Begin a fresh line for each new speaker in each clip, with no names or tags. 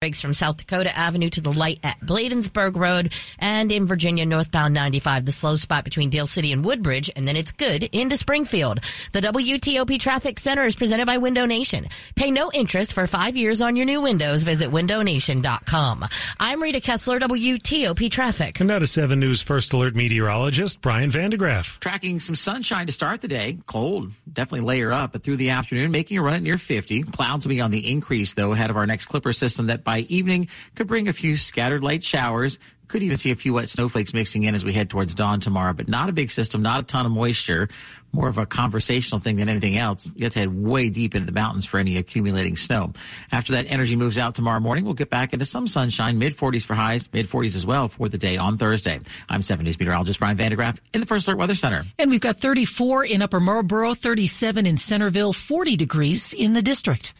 Breaks from South Dakota Avenue to the light at Bladensburg Road and in Virginia northbound 95, the slow spot between Dale City and Woodbridge, and then it's good into Springfield. The WTOP Traffic Center is presented by Window Nation. Pay no interest for five years on your new windows. Visit windownation.com. I'm Rita Kessler, WTOP Traffic.
And now to 7 News First Alert meteorologist Brian van de Graaff.
Tracking some sunshine to start the day. Cold, definitely layer up, but through the afternoon, making a run at near 50. Clouds will be on the increase, though, ahead of our next Clipper system that by evening could bring a few scattered light showers. Could even see a few wet snowflakes mixing in as we head towards dawn tomorrow, but not a big system, not a ton of moisture. More of a conversational thing than anything else. You have to head way deep into the mountains for any accumulating snow. After that energy moves out tomorrow morning, we'll get back into some sunshine, mid 40s for highs, mid 40s as well for the day on Thursday. I'm 7 News meteorologist Brian van de Graaff in the First Alert Weather Center.
And we've got 34 in Upper Marlboro, 37 in Centreville, 40 degrees in the district.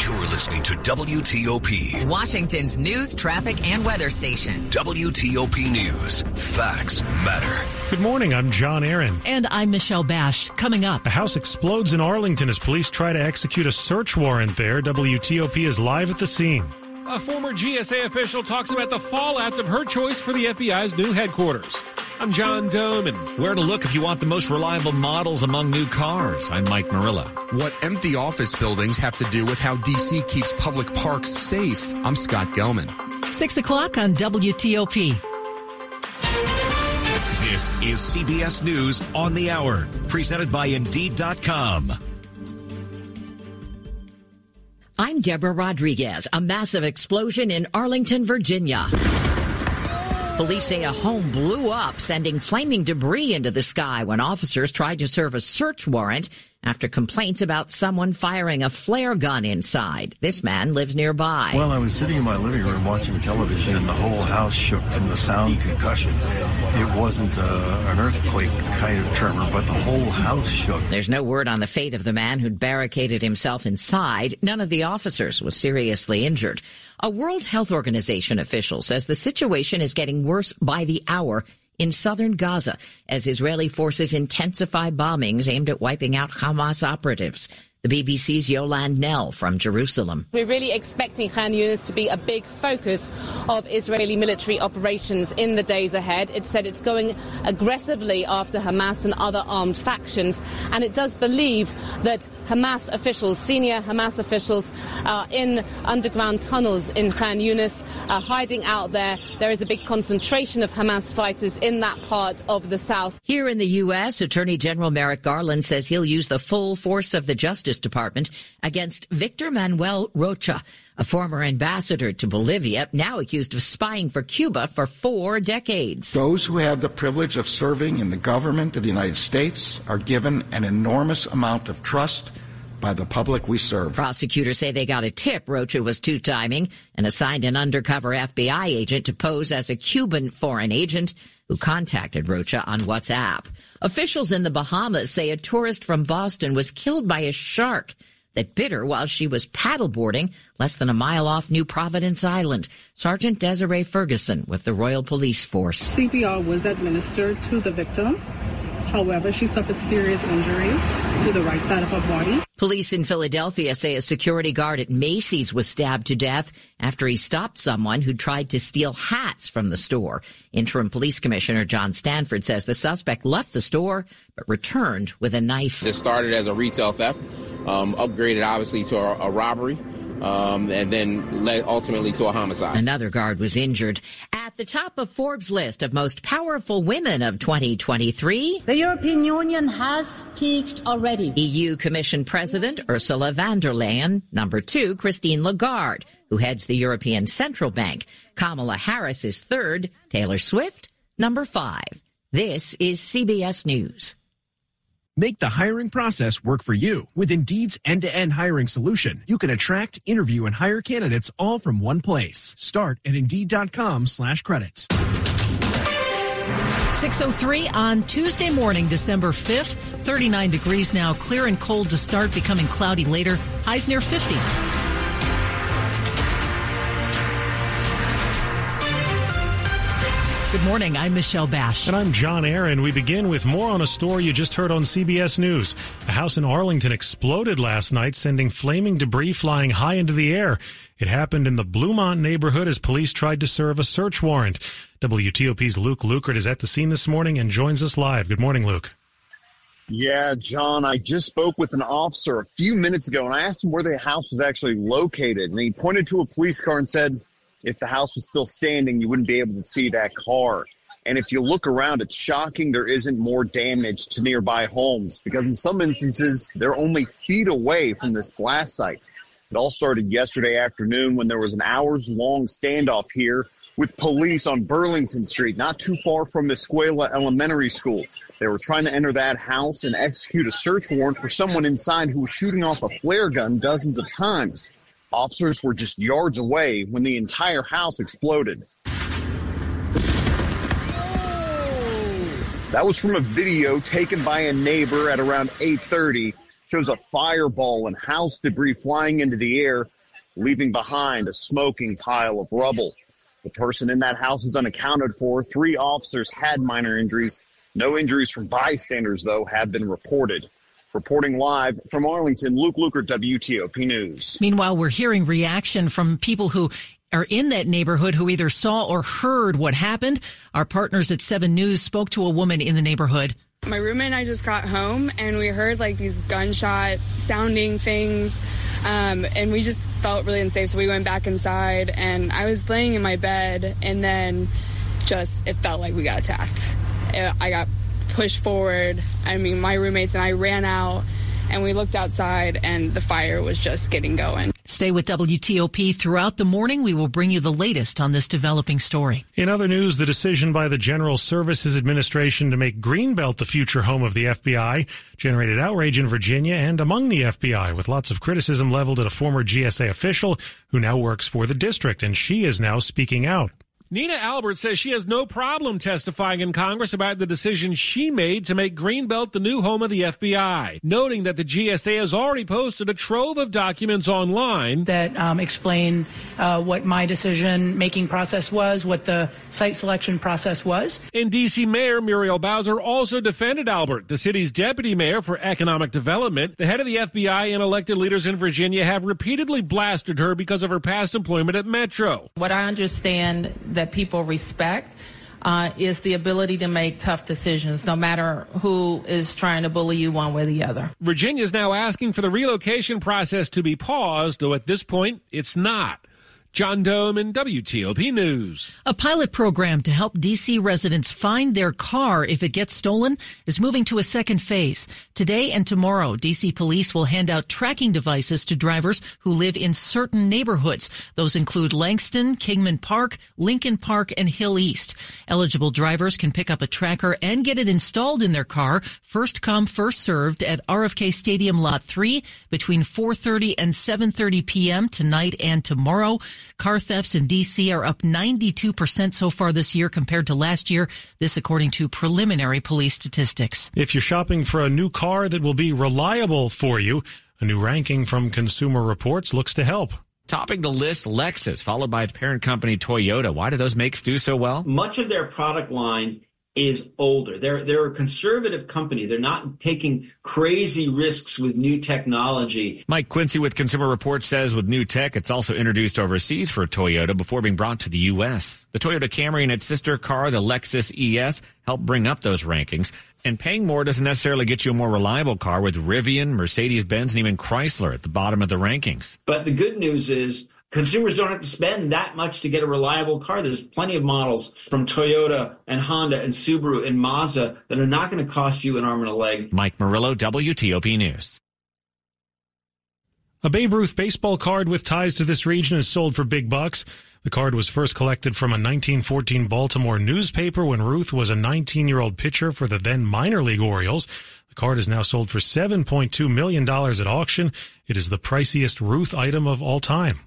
You're listening to WTOP,
Washington's news, traffic, and weather station.
WTOP News. Facts matter.
Good morning. I'm John Aaron.
And I'm Michelle Basch. Coming up.
A house explodes in Arlington as police try to execute a search warrant there. WTOP is live at the scene.
A former GSA official talks about the fallout of her choice for the FBI's new headquarters. I'm John Domen.
Where to look if you want the most reliable models among new cars. I'm Mike Murillo.
What empty office buildings have to do with how DC keeps public parks safe. I'm Scott Gelman.
Six o'clock on WTOP.
This is CBS News on the Hour, presented by Indeed.com.
I'm Deborah Rodriguez. A massive explosion in Arlington, Virginia. Police say a home blew up, sending flaming debris into the sky when officers tried to serve a search warrant after complaints about someone firing a flare gun inside. This man lives nearby.
Well, I was sitting in my living room watching television and the whole house shook from the sound concussion. It wasn't uh, an earthquake kind of tremor, but the whole house shook.
There's no word on the fate of the man who'd barricaded himself inside. None of the officers was seriously injured. A World Health Organization official says the situation is getting worse by the hour in southern Gaza as Israeli forces intensify bombings aimed at wiping out Hamas operatives. The BBC's Yolande Knell from Jerusalem.
We're really expecting Khan Yunis to be a big focus of Israeli military operations in the days ahead. It said it's going aggressively after Hamas and other armed factions, and it does believe that Hamas officials, senior Hamas officials, are in underground tunnels in Khan Yunis, uh, hiding out there. There is a big concentration of Hamas fighters in that part of the south.
Here in the U.S., Attorney General Merrick Garland says he'll use the full force of the Justice Department against Victor Manuel Rocha, a former ambassador to Bolivia, now accused of spying for Cuba for four decades.
Those who have the privilege of serving in the government of the United States are given an enormous amount of trust by the public we serve.
Prosecutors say they got a tip Rocha was two timing and assigned an undercover FBI agent to pose as a Cuban foreign agent who contacted Rocha on WhatsApp. Officials in the Bahamas say a tourist from Boston was killed by a shark that bit her while she was paddleboarding less than a mile off New Providence Island. Sergeant Desiree Ferguson with the Royal Police Force.
CPR was administered to the victim. However, she suffered serious injuries to the right side of her body.
Police in Philadelphia say a security guard at Macy's was stabbed to death after he stopped someone who tried to steal hats from the store. Interim Police Commissioner John Stanford says the suspect left the store but returned with a knife.
This started as a retail theft, um, upgraded obviously to a, a robbery. Um, and then led ultimately to a homicide.
Another guard was injured. At the top of Forbes' list of most powerful women of 2023,
the European Union has peaked already.
EU Commission President Ursula von der Leyen. Number two, Christine Lagarde, who heads the European Central Bank. Kamala Harris is third. Taylor Swift, number five. This is CBS News.
Make the hiring process work for you. With Indeed's end-to-end hiring solution, you can attract, interview, and hire candidates all from one place. Start at Indeed.com slash credits.
603 on Tuesday morning, December 5th. 39 degrees now, clear and cold to start, becoming cloudy later. Highs near 50. Good morning. I'm Michelle Basch.
And I'm John Aaron. We begin with more on a story you just heard on CBS News. A house in Arlington exploded last night, sending flaming debris flying high into the air. It happened in the Bluemont neighborhood as police tried to serve a search warrant. WTOP's Luke Lukert is at the scene this morning and joins us live. Good morning, Luke.
Yeah, John, I just spoke with an officer a few minutes ago and I asked him where the house was actually located. And he pointed to a police car and said, if the house was still standing, you wouldn't be able to see that car. And if you look around, it's shocking there isn't more damage to nearby homes because in some instances, they're only feet away from this blast site. It all started yesterday afternoon when there was an hours long standoff here with police on Burlington Street, not too far from Escuela Elementary School. They were trying to enter that house and execute a search warrant for someone inside who was shooting off a flare gun dozens of times. Officers were just yards away when the entire house exploded. That was from a video taken by a neighbor at around 8:30. Shows a fireball and house debris flying into the air, leaving behind a smoking pile of rubble. The person in that house is unaccounted for. Three officers had minor injuries. No injuries from bystanders, though, have been reported. Reporting live from Arlington, Luke Lukert, WTOP News.
Meanwhile, we're hearing reaction from people who are in that neighborhood who either saw or heard what happened. Our partners at 7 News spoke to a woman in the neighborhood.
My roommate and I just got home and we heard like these gunshot sounding things. Um, and we just felt really unsafe. So we went back inside and I was laying in my bed and then just it felt like we got attacked. I got pushed forward. I mean, my roommates and I ran out and we looked outside and the fire was just getting going.
Stay with WTOP throughout the morning. We will bring you the latest on this developing story.
In other news, the decision by the General Services Administration to make Greenbelt the future home of the FBI generated outrage in Virginia and among the FBI, with lots of criticism leveled at a former GSA official who now works for the district, and she is now speaking out.
Nina Albert says she has no problem testifying in Congress about the decision she made to make Greenbelt the new home of the FBI, noting that the GSA has already posted a trove of documents online
that um, explain uh, what my decision making process was, what the site selection process was.
And D.C. Mayor Muriel Bowser also defended Albert, the city's deputy mayor for economic development. The head of the FBI and elected leaders in Virginia have repeatedly blasted her because of her past employment at Metro.
What I understand that that people respect uh, is the ability to make tough decisions, no matter who is trying to bully you one way or the other.
Virginia is now asking for the relocation process to be paused, though at this point it's not. John Domen WTOP News.
A pilot program to help DC residents find their car if it gets stolen is moving to a second phase. Today and tomorrow, DC police will hand out tracking devices to drivers who live in certain neighborhoods. Those include Langston, Kingman Park, Lincoln Park, and Hill East. Eligible drivers can pick up a tracker and get it installed in their car. First come, first served at RFK Stadium Lot 3 between 4.30 and 7.30 p.m. tonight and tomorrow. Car thefts in D.C. are up 92% so far this year compared to last year. This according to preliminary police statistics.
If you're shopping for a new car that will be reliable for you, a new ranking from Consumer Reports looks to help.
Topping the list, Lexus, followed by its parent company, Toyota. Why do those makes do so well?
Much of their product line is older. They're they're a conservative company. They're not taking crazy risks with new technology.
Mike Quincy with Consumer Reports says with new tech, it's also introduced overseas for Toyota before being brought to the U.S. The Toyota Camry and its sister car, the Lexus ES, help bring up those rankings. And paying more doesn't necessarily get you a more reliable car with Rivian, Mercedes-Benz, and even Chrysler at the bottom of the rankings.
But the good news is consumers don't have to spend that much to get a reliable car. There's plenty of models from Toyota and Honda and Subaru and Mazda that are not going to cost you an arm and a leg.
Mike Murillo, WTOP News.
A Babe Ruth baseball card with ties to this region is sold for big bucks. The card was first collected from a 1914 Baltimore newspaper when Ruth was a 19 year old pitcher for the then minor league Orioles. The card is now sold for $7.2 million at auction. It is the priciest Ruth item of all time.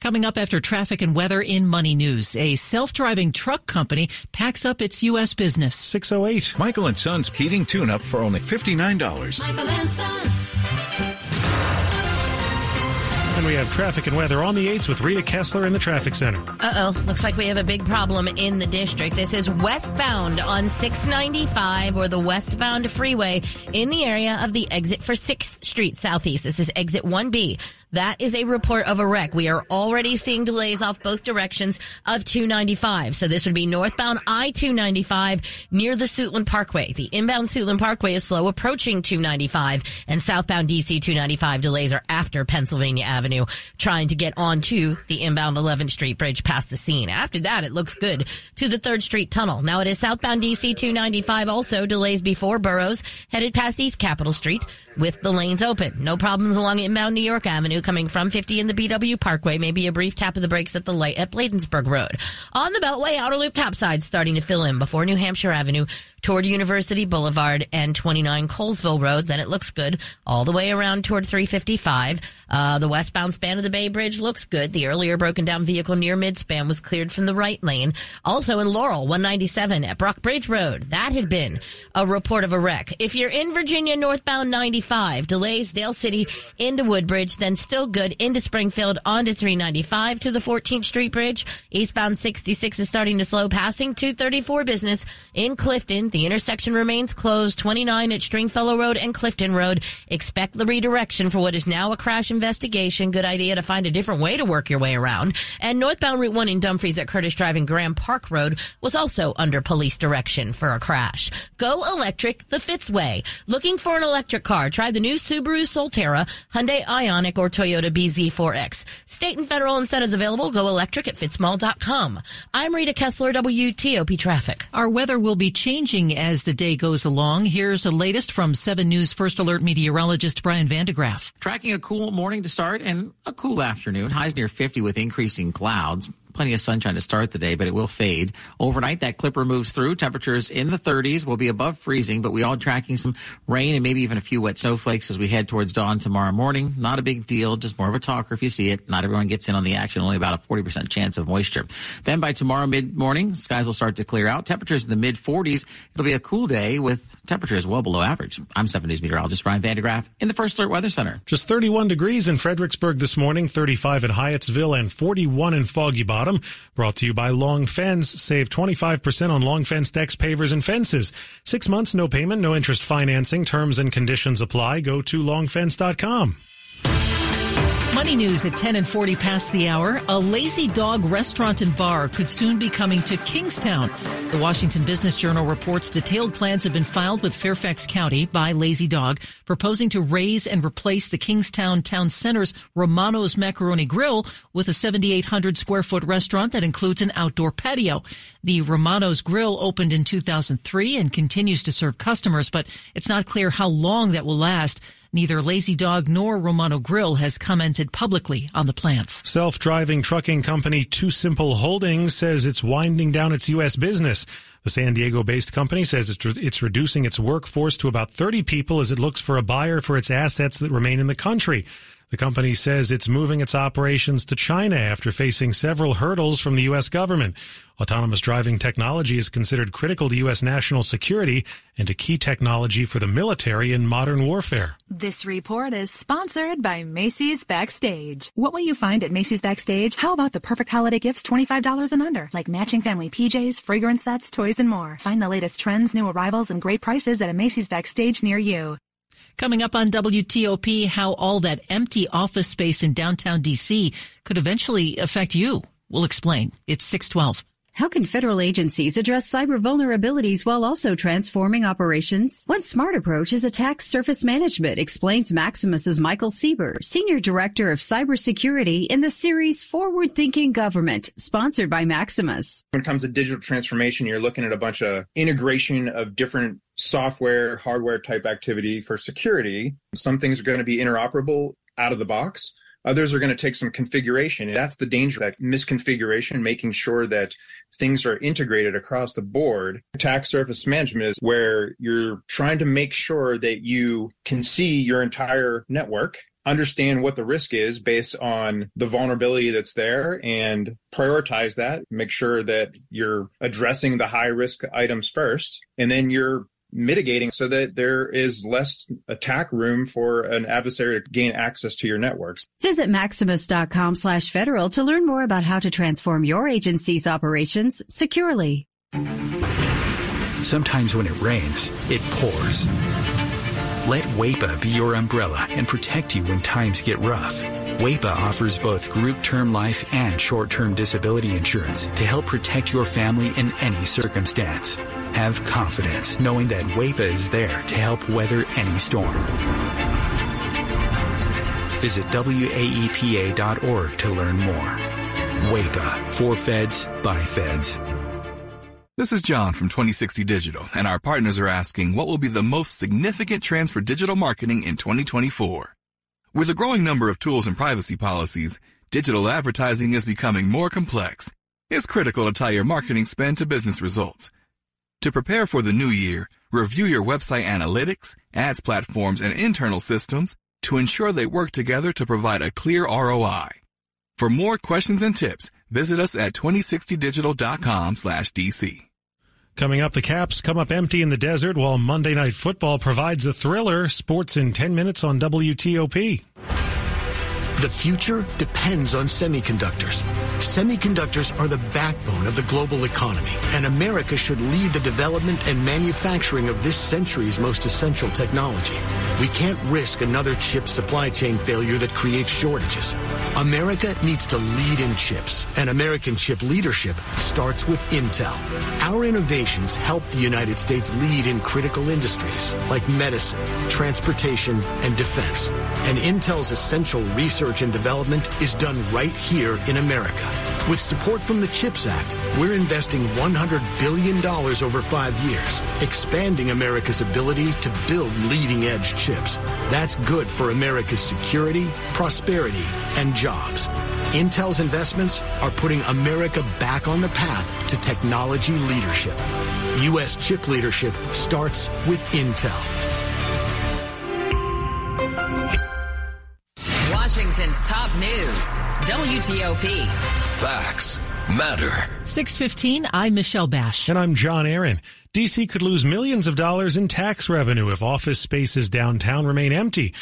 Coming up after traffic and weather in Money News, a self-driving truck company packs up its U.S. business.
608.
Michael and Son's heating tune-up for only $59.
Michael and Son.
And we have traffic and weather on the 8s with Rita Kessler in the traffic center.
Uh oh. Looks like we have a big problem in the district. This is westbound on 695 or the westbound freeway in the area of the exit for 6th Street Southeast. This is exit 1B. That is a report of a wreck. We are already seeing delays off both directions of 295. So this would be northbound I-295 near the Suitland Parkway. The inbound Suitland Parkway is slow approaching 295 and southbound DC 295 delays are after Pennsylvania Avenue trying to get onto the inbound 11th Street Bridge past the scene. After that, it looks good to the 3rd Street Tunnel. Now it is southbound DC 295 also delays before Burroughs headed past East Capitol Street with the lanes open. No problems along inbound New York Avenue coming from 50 in the BW Parkway. Maybe a brief tap of the brakes at the light at Bladensburg Road. On the Beltway, outer loop topside starting to fill in before New Hampshire Avenue toward University Boulevard and 29 Colesville Road. Then it looks good all the way around toward 355. Uh, the westbound span of the Bay Bridge looks good. The earlier broken down vehicle near midspan was cleared from the right lane. Also in Laurel, 197 at Brock Bridge Road. That had been a report of a wreck. If you're in Virginia northbound 95, delays Dale City into Woodbridge, then still good into Springfield onto 395 to the 14th Street Bridge. Eastbound 66 is starting to slow passing 234 business in Clifton. The intersection remains closed 29 at Stringfellow Road and Clifton Road. Expect the redirection for what is now a crash investigation. Good idea to find a different way to work your way around. And northbound Route 1 in Dumfries at Curtis Drive and Graham Park Road was also under police direction for a crash. Go electric the Fitzway. Looking for an electric car? Try the new Subaru Solterra, Hyundai Ioniq, or Toyota BZ4X. State and federal incentives available. Go electric at fitzmall.com. I'm Rita Kessler, WTOP Traffic.
Our weather will be changing as the day goes along. Here's the latest from 7 News First Alert meteorologist Brian van de Graaff.
Tracking a cool morning to start and a cool afternoon. Highs near 50 with increasing clouds plenty of sunshine to start the day, but it will fade. Overnight, that clipper moves through. Temperatures in the 30s will be above freezing, but we are tracking some rain and maybe even a few wet snowflakes as we head towards dawn tomorrow morning. Not a big deal, just more of a talker if you see it. Not everyone gets in on the action, only about a 40% chance of moisture. Then by tomorrow mid morning, skies will start to clear out. Temperatures in the mid 40s. It'll be a cool day with temperatures well below average. I'm 7 News meteorologist Brian van de Graaff in the First Alert Weather Center.
Just 31 degrees in Fredericksburg this morning, 35 in Hyattsville, and 41 in Foggy Bottom. Brought to you by Long Fence. Save 25% on long fence decks, pavers, and fences. Six months, no payment, no interest financing. Terms and conditions apply. Go to longfence.com.
Money news at 10 and 40 past the hour. A lazy dog restaurant and bar could soon be coming to Kingstown. The Washington Business Journal reports detailed plans have been filed with Fairfax County by Lazy Dog, proposing to raise and replace the Kingstown Town Center's Romano's Macaroni Grill with a 7,800 square foot restaurant that includes an outdoor patio. The Romano's Grill opened in 2003 and continues to serve customers, but it's not clear how long that will last. Neither Lazy Dog nor Romano Grill has commented publicly on the plans.
Self-driving trucking company TuSimple Holdings says it's winding down its U.S. business. The San Diego-based company says it's, re- it's reducing its workforce to about 30 people as it looks for a buyer for its assets that remain in the country. The company says it's moving its operations to China after facing several hurdles from the U.S. government. Autonomous driving technology is considered critical to U.S. national security and a key technology for the military in modern warfare.
This report is sponsored by Macy's Backstage. What will you find at Macy's Backstage? How about the perfect holiday gifts $25 and under, like matching family PJs, fragrance sets, toys, and more? Find the latest trends, new arrivals, and great prices at a Macy's Backstage near you.
Coming up on WTOP, how all that empty office space in downtown DC could eventually affect you. We'll explain. It's 612.
How can federal agencies address cyber vulnerabilities while also transforming operations? One smart approach is attack surface management, explains Maximus's Michael Sieber, Senior Director of Cybersecurity in the series Forward Thinking Government, sponsored by Maximus.
When it comes to digital transformation, you're looking at a bunch of integration of different software, hardware type activity for security. Some things are going to be interoperable out of the box. Others are going to take some configuration. That's the danger, that misconfiguration, making sure that things are integrated across the board. Attack surface management is where you're trying to make sure that you can see your entire network understand what the risk is based on the vulnerability that's there and prioritize that make sure that you're addressing the high risk items first and then you're mitigating so that there is less attack room for an adversary to gain access to your networks.
Visit maximus.com slash federal to learn more about how to transform your agency's operations securely.
Sometimes when it rains, it pours. Let WAEPA be your umbrella and protect you when times get rough. WAEPA offers both group term life and short term disability insurance to help protect your family in any circumstance. Have confidence knowing that WAEPA is there to help weather any storm. Visit WAEPA.org to learn more. WAEPA, for feds, by feds.
This is John from 2060 Digital, and our partners are asking what will be the most significant trends for digital marketing in 2024. With a growing number of tools and privacy policies, digital advertising is becoming more complex. It's critical to tie your marketing spend to business results. To prepare for the new year, review your website analytics, ads platforms, and internal systems to ensure they work together to provide a clear ROI. For more questions and tips, visit us at 2060digital.com slash DC.
Coming up, the Caps come up empty in the desert while Monday Night Football provides a thriller. Sports in 10 minutes on WTOP.
The future depends on semiconductors. Semiconductors are the backbone of the global economy, and America should lead the development and manufacturing of this century's most essential technology. We can't risk another chip supply chain failure that creates shortages. America needs to lead in chips, and American chip leadership starts with Intel. Our innovations help the United States lead in critical industries like medicine, transportation, and defense. And Intel's essential research and development is done right here in America. With support from the CHIPS Act, we're investing $100 billion over five years, expanding America's ability to build leading edge chips. That's good for America's security, prosperity, and jobs. Intel's investments are putting America back on the path to technology leadership. U.S. chip leadership starts with Intel.
Washington's top news. WTOP.
Facts matter.
615, I'm Michelle Basch.
And I'm John Aaron. DC could lose millions of dollars in tax revenue if office spaces downtown remain empty.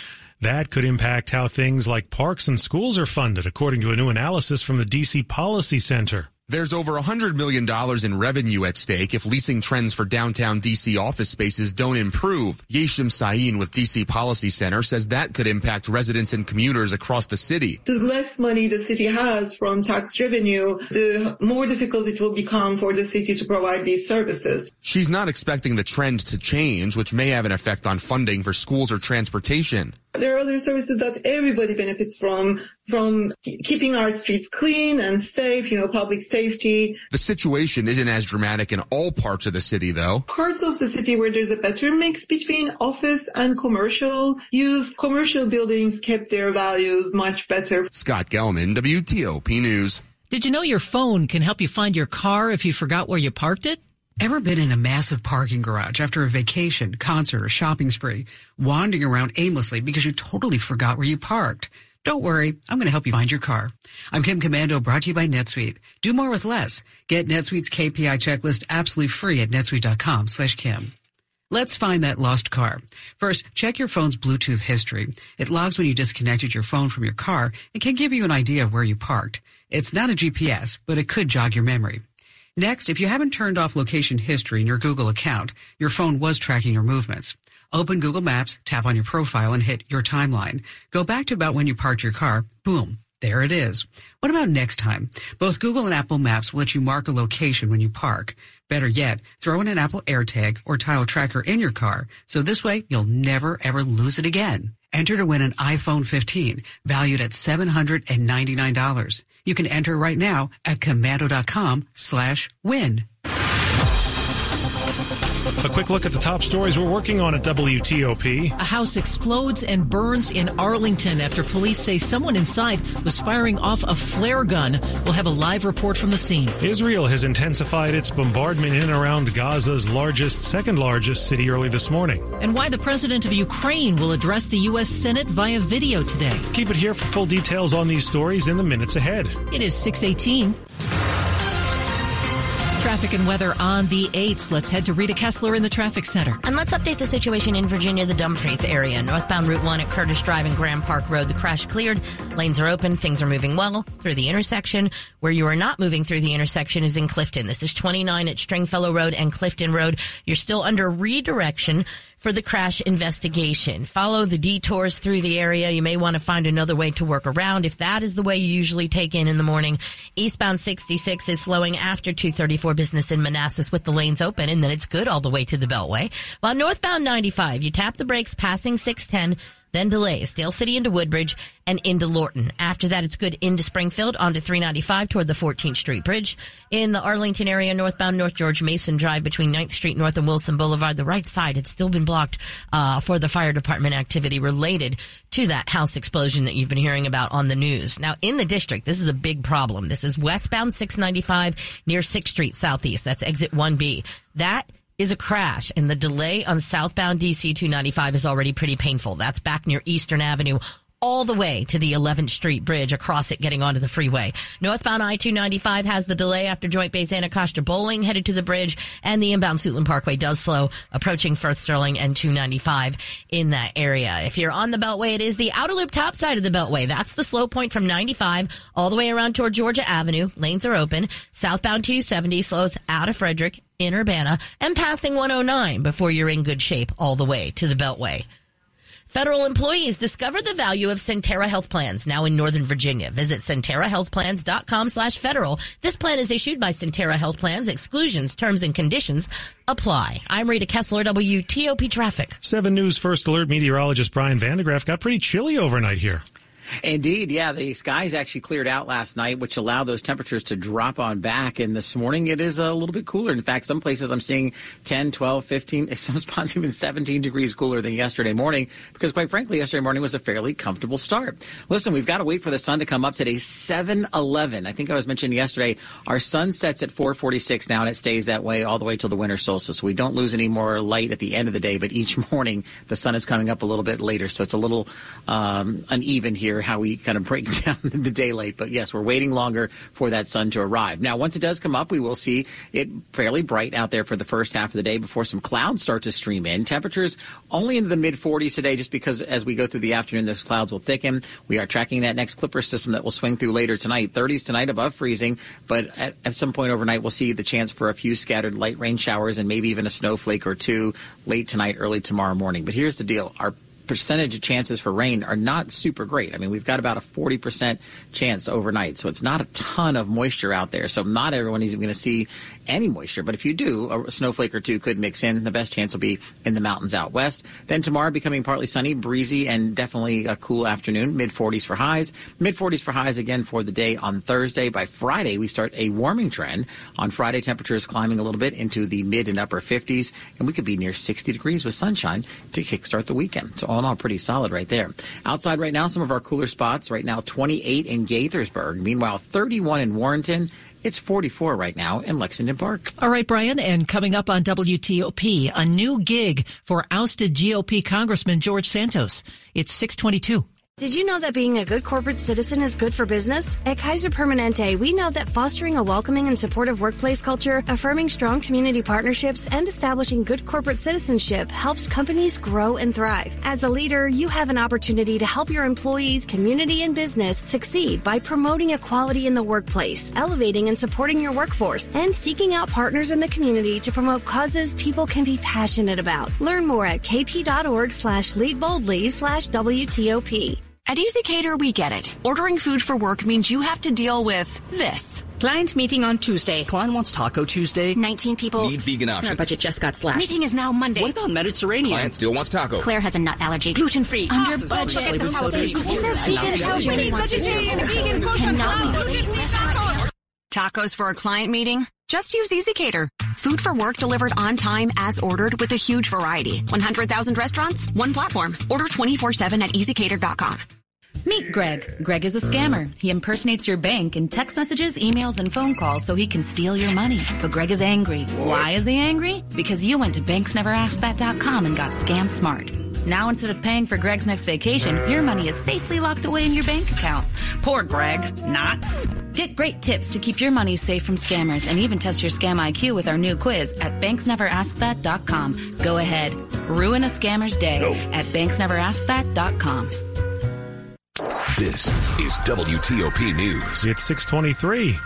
That could impact how things like parks and schools are funded, according to a new analysis from the DC Policy Center.
There's over $100 million in revenue at stake if leasing trends for downtown DC office spaces don't improve. Yesim Sayin with DC Policy Center says that could impact residents and commuters across the city.
The less money the city has from tax revenue, the more difficult it will become for the city to provide these services.
She's not expecting the trend to change, which may have an effect on funding for schools or transportation.
There are other services that everybody benefits from, from keeping our streets clean and safe, you know, public safety.
The situation isn't as dramatic in all parts of the city, though.
Parts of the city where there's a better mix between office and commercial use, commercial buildings kept their values much better.
Scott Gelman, WTOP News.
Did you know your phone can help you find your car if you forgot where you parked it?
Ever been in a massive parking garage after a vacation, concert, or shopping spree, wandering around aimlessly because you totally forgot where you parked? Don't worry, I'm going to help you find your car. I'm Kim Komando, brought to you by NetSuite. Do more with less. Get NetSuite's KPI checklist absolutely free at netsuite.com slash Kim. Let's find that lost car. First, check your phone's Bluetooth history. It logs when you disconnected your phone from your car and can give you an idea of where you parked. It's not a GPS, but it could jog your memory. Next, if you haven't turned off location history in your Google account, your phone was tracking your movements. Open Google Maps, tap on your profile, and hit your timeline. Go back to about when you parked your car. Boom. There it is. What about next time? Both Google and Apple Maps will let you mark a location when you park. Better yet, throw in an Apple AirTag or tile tracker in your car, so this way you'll never ever lose it again. Enter to win an iPhone 15, valued at $799. You can enter right now at komando.com slash win.
A quick look at the top stories we're working on at WTOP.
A house explodes and burns in Arlington after police say someone inside was firing off a flare gun. We'll have a live report from the scene.
Israel has intensified its bombardment in and around Gaza's largest, second largest city early this morning.
And why the president of Ukraine will address the U.S. Senate via video today.
Keep it here for full details on these stories in the minutes ahead.
It is 618. Traffic and weather on the 8th. Let's head to Rita Kessler in the traffic center.
And let's update the situation in Virginia, the Dumfries area. Northbound Route 1 at Curtis Drive and Graham Park Road. The crash cleared. Lanes are open. Things are moving well through the intersection. Where you are not moving through the intersection is in Clifton. This is 29 at Stringfellow Road and Clifton Road. You're still under redirection for the crash investigation. Follow the detours through the area. You may want to find another way to work around if that is the way you usually take in in the morning. Eastbound 66 is slowing after 234 business in Manassas with the lanes open and then it's good all the way to the Beltway. While northbound 95, you tap the brakes passing 610 then delays Dale City into Woodbridge and into Lorton. After that, it's good into Springfield onto 395 toward the 14th Street Bridge. In the Arlington area, northbound North George Mason Drive between 9th Street North and Wilson Boulevard, the right side had still been blocked uh, for the fire department activity related to that house explosion that you've been hearing about on the news. Now, in the district, this is a big problem. This is westbound 695 near 6th Street Southeast. That's exit 1B. That is a crash and the delay on southbound DC 295 is already pretty painful. That's back near Eastern Avenue all the way to the 11th Street Bridge across it getting onto the freeway. Northbound I-295 has the delay after Joint Base Anacostia Bolling headed to the bridge and the inbound Suitland Parkway does slow approaching Firth Sterling and 295 in that area. If you're on the Beltway, it is the outer loop top side of the Beltway. That's the slow point from 95 all the way around toward Georgia Avenue. Lanes are open. Southbound 270 slows out of Frederick in Urbana and passing 109 before you're in good shape all the way to the Beltway. Federal employees discover the value of Sentara Health Plans now in Northern Virginia. Visit SentaraHealthPlans.com slash federal. This plan is issued by Sentara Health Plans. Exclusions, terms, and conditions apply. I'm Rita Kessler, WTOP Traffic.
7 News First Alert meteorologist Brian van de Graaff got pretty chilly overnight here.
Indeed, yeah. The skies actually cleared out last night, which allowed those temperatures to drop on back. And this morning it is a little bit cooler. In fact, some places I'm seeing 10, 12, 15, some spots even 17 degrees cooler than yesterday morning because quite frankly, yesterday morning was a fairly comfortable start. Listen, we've got to wait for the sun to come up today, 7-11. I think I was mentioning yesterday, our sun sets at 446 now and it stays that way all the way till the winter solstice. So we don't lose any more light at the end of the day, but each morning the sun is coming up a little bit later. So it's a little um, uneven here how we kind of break down the daylight. But yes, we're waiting longer for that sun to arrive. Now, once it does come up, we will see it fairly bright out there for the first half of the day before some clouds start to stream in. Temperatures only in the mid 40s today, just because as we go through the afternoon, those clouds will thicken. We are tracking that next clipper system that will swing through later tonight. 30s tonight above freezing, but at, at some point overnight, we'll see the chance for a few scattered light rain showers and maybe even a snowflake or two late tonight, early tomorrow morning. But here's the deal. Our percentage of chances for rain are not super great. I mean, we've got about a 40% chance overnight, so it's not a ton of moisture out there. So not everyone is going to see any moisture, but if you do, a snowflake or two could mix in. The best chance will be in the mountains out west. Then tomorrow becoming partly sunny, breezy, and definitely a cool afternoon. Mid 40s for highs. Mid 40s for highs again for the day on Thursday. By Friday, we start a warming trend. On Friday, temperatures climbing a little bit into the mid and upper 50s, and we could be near 60 degrees with sunshine to kickstart the weekend. So all in all, pretty solid right there. Outside right now, some of our cooler spots. Right now, 28 in Gaithersburg. Meanwhile, 31 in Warrenton. It's 44 right now in Lexington Park.
All right, Brian, and coming up on WTOP, a new gig for ousted GOP Congressman George Santos. It's 622.
Did you know that being a good corporate citizen is good for business? At Kaiser Permanente, we know that fostering a welcoming and supportive workplace culture, affirming strong community partnerships, and establishing good corporate citizenship helps companies grow and thrive. As a leader, you have an opportunity to help your employees, community, and business succeed by promoting equality in the workplace, elevating and supporting your workforce, and seeking out partners in the community to promote causes people can be passionate about. Learn more at kp.org slash lead boldly slash WTOP.
At ezCater, we get it. Ordering food for work means you have to deal with this.
Client meeting on Tuesday.
Client wants Taco Tuesday.
19 people.
Need vegan options.
Our budget just got slashed. Meeting is now Monday.
What about Mediterranean? Client still wants taco.
Claire has a nut allergy.
Gluten free.
Under budget. Tacos for a client meeting? Just use ezCater. Food for work delivered on time as ordered with a huge variety. 100,000 restaurants, one platform. Order 24-7 at ezcater.com.
Meet Greg. Greg is a scammer. He impersonates your bank in text messages, emails, and phone calls so he can steal your money. But Greg is angry. Why is he angry? Because you went to banksneverasked.com and got scam smart. Now instead of paying for Greg's next vacation, your money is safely locked away in your bank account. Poor Greg. Not. Get great tips to keep your money safe from scammers and even test your scam IQ with our new quiz at banksneveraskthat.com. Go ahead. Ruin a scammer's day
No.
at banksneveraskthat.com.
This is WTOP News.
It's 623.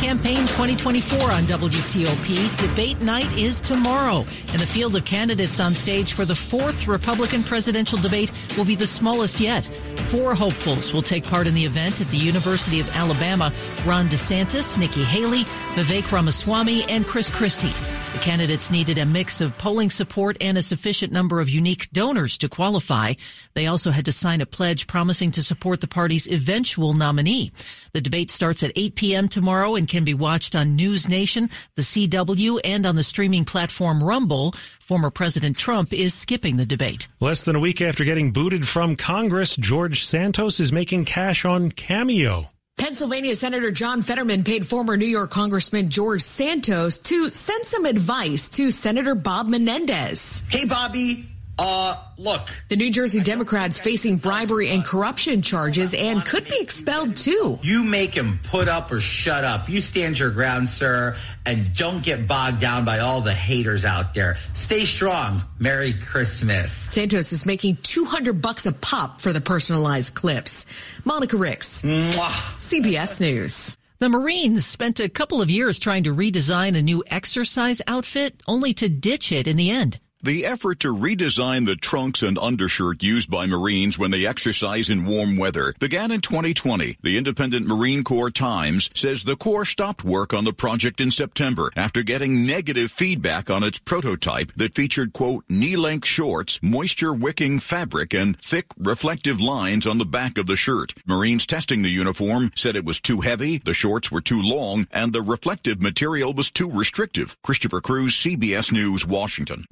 Campaign 2024 on WTOP. Debate night is tomorrow, and the field of candidates on stage for the fourth Republican presidential debate will be the smallest yet. Four hopefuls will take part in the event at the University of Alabama Ron DeSantis, Nikki Haley, Vivek Ramaswamy, and Chris Christie. The candidates needed a mix of polling support and a sufficient number of unique donors to qualify. They also had to sign a pledge promising to support the party's eventual nominee. The debate starts at 8 p.m. tomorrow and can be watched on News Nation, the CW, and on the streaming platform Rumble. Former President Trump is skipping the debate.
Less than a week after getting booted from Congress, George Santos is making cash on Cameo.
Pennsylvania Senator John Fetterman paid former New York Congressman George Santos to send some advice to Senator Bob Menendez.
Hey, Bobby. Uh, look.
The New Jersey Democrats facing bribery and corruption charges and could be expelled too.
You make him put up or shut up. You stand your ground, sir, and don't get bogged down by all the haters out there. Stay strong. Merry Christmas.
Santos is making 200 bucks a pop for the personalized clips. Monica Ricks, CBS News.
The Marines spent a couple of years trying to redesign a new exercise outfit, only to ditch it in the end.
The effort to redesign the trunks and undershirt used by Marines when they exercise in warm weather began in 2020. The Independent Marine Corps Times says the Corps stopped work on the project in September after getting negative feedback on its prototype that featured, quote, knee-length shorts, moisture-wicking fabric, and thick reflective lines on the back of the shirt. Marines testing the uniform said it was too heavy, the shorts were too long, and the reflective material was too restrictive. Christopher Cruz, CBS News, Washington.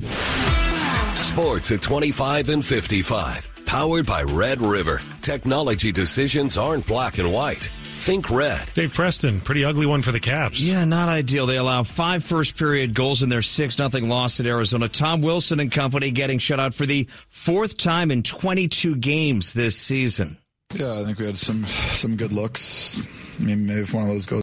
Sports at 25 and 55. Powered by Red River. Technology decisions aren't black and white. Think red.
Dave Preston, pretty ugly one for the Caps.
Yeah, not ideal. They allow five first period goals in their 6 nothing loss at Arizona. Tom Wilson and company getting shut out for the fourth time in 22 games this season.
Yeah, I think we had some some good looks. I mean, maybe if one of those goes